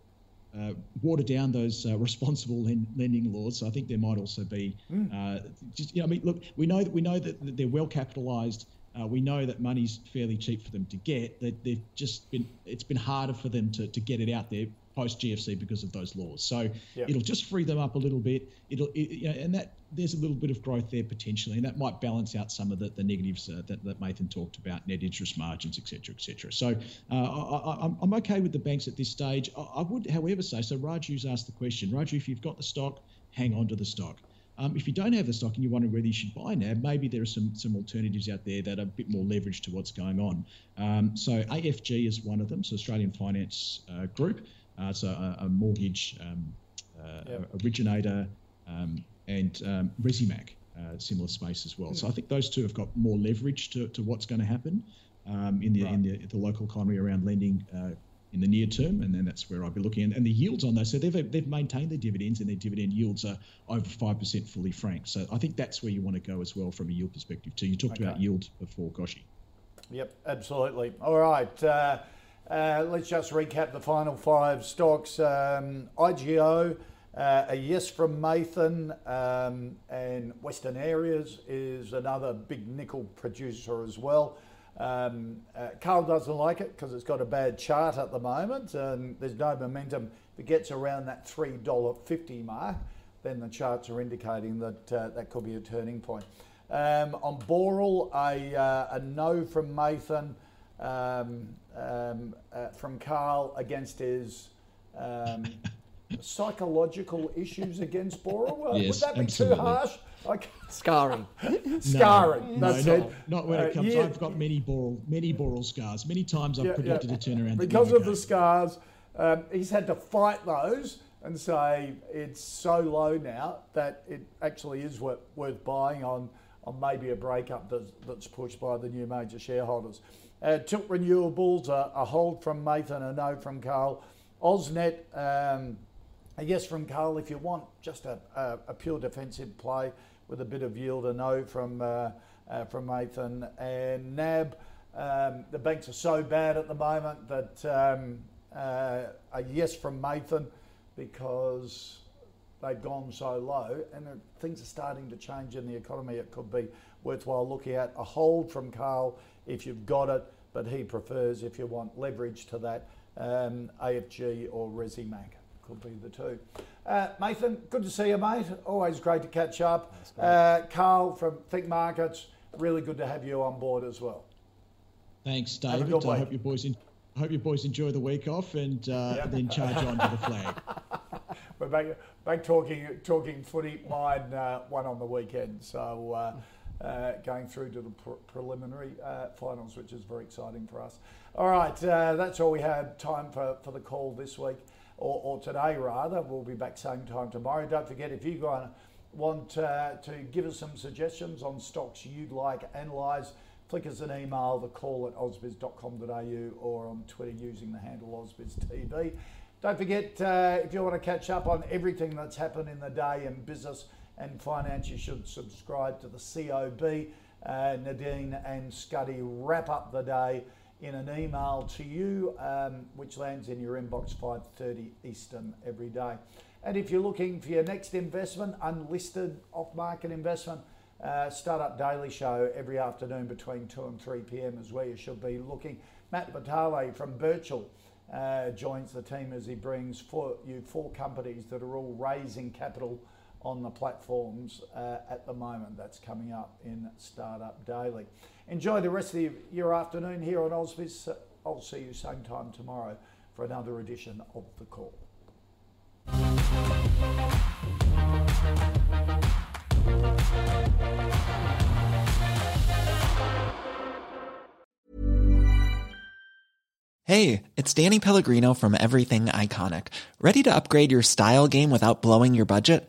uh, water down those uh, responsible len- lending laws. So I think there might also be uh, just you know I mean look we know that we know that they're well capitalised. Uh, we know that money's fairly cheap for them to get. That they've just been it's been harder for them to, to get it out there post GFC because of those laws. So Yep. it'll just free them up a little bit. It'll it, you know, and that there's a little bit of growth there potentially, and that might balance out some of the, the negatives uh, that, that Nathan talked about, net interest margins, etc., etc. So uh, I, I, I'm- I'm okay with the banks at this stage. I, I would, however, say so. Raju's asked the question. Raju, if you've got the stock, hang on to the stock. Um, if you don't have the stock and you're wondering whether you should buy NAB, maybe there are some some alternatives out there that are a bit more leveraged to what's going on. Um, so AFG is one of them, so Australian Finance uh, Group. Uh, it's a, a mortgage um, uh, Yep. originator um, and um, Resimac, uh, similar space as well. So I think those two have got more leverage to, to what's going to happen um, in the in the, the local economy around lending uh, in the near term, and then that's where I'll be looking. And, and the yields on those, so they've they've maintained their dividends, and their dividend yields are over five percent fully franked. So I think that's where you want to go as well from a yield perspective too. You talked about yield before, Kochie. Yep, absolutely. All right. Uh, uh, let's just recap the final five stocks. Um, IGO, uh, a yes from Mathan, um, and Western Areas is another big nickel producer as well. Um, uh, Carl doesn't like it because it's got a bad chart at the moment and there's no momentum. If it gets around that $3.50 mark, then the charts are indicating that uh, that could be a turning point. Um, on Boral, a, uh, a no from Nathan, um, um, uh, from Carl against his um, [laughs] psychological issues against Boral. Yes, Would that be absolutely. too harsh? Okay. Scarring. [laughs] Scarring. No, That's not, it. not when Uh, it comes. yeah. I've got many boral, many boral scars. Many times I've Yeah, predicted yeah. a turnaround. because never of the scars. Um, he's had to fight those and say it's so low now that it actually is worth, worth buying on, on maybe a breakup that's, that's pushed by the new major shareholders. Uh, Tilt Renewables, a, a hold from Nathan, a no from Carl. AusNet, um, a yes from Carl if you want just a, a, a pure defensive play with a bit of yield, a no from, uh, uh, from Nathan. And NAB, um, the banks are so bad at the moment that um, uh, a yes from Nathan because they've gone so low and things are starting to change in the economy. It could be worthwhile looking at. A hold from Carl if you've got it, but he prefers if you want leverage to that, um, AFG or Resimac could be the two. Uh, Nathan, good to see you, mate. Always great to catch up. Uh, Carl from Think Markets, really good to have you on board as well. Thanks, Have a David. good I hope your boys. En- I hope you boys enjoy the week off and uh, then charge on to the flag. [laughs] we're back, back talking talking footy. Mine uh, won on the weekend, so uh, uh, going through to the pre- preliminary uh, finals, which is very exciting for us. All right, uh, that's all we have time for, for the call this week, or, or today rather. We'll be back same time tomorrow. Don't forget if you guys want uh, to give us some suggestions on stocks you'd like analysed flick us an email, the call at ausbiz.com.au or on Twitter using the handle AusbizTV. Don't forget, uh, if you want to catch up on everything that's happened in the day in business and finance, you should subscribe to the COB. Uh, Nadine and Scuddy wrap up the day in an email to you, um, which lands in your inbox 5.30 Eastern every day. And if you're looking for your next investment, unlisted off-market investment, uh, Startup Daily Show every afternoon between 2 and 3 p.m. is where you should be looking. Matt Vitale from Birchal uh, joins the team as he brings four, you four companies that are all raising capital on the platforms uh, at the moment. That's coming up in Startup Daily. Enjoy the rest of your afternoon here on Ausbiz. I'll see you same time tomorrow for another edition of The Call. Hey, it's Danny Pellegrino from Everything Iconic. Ready to upgrade your style game without blowing your budget?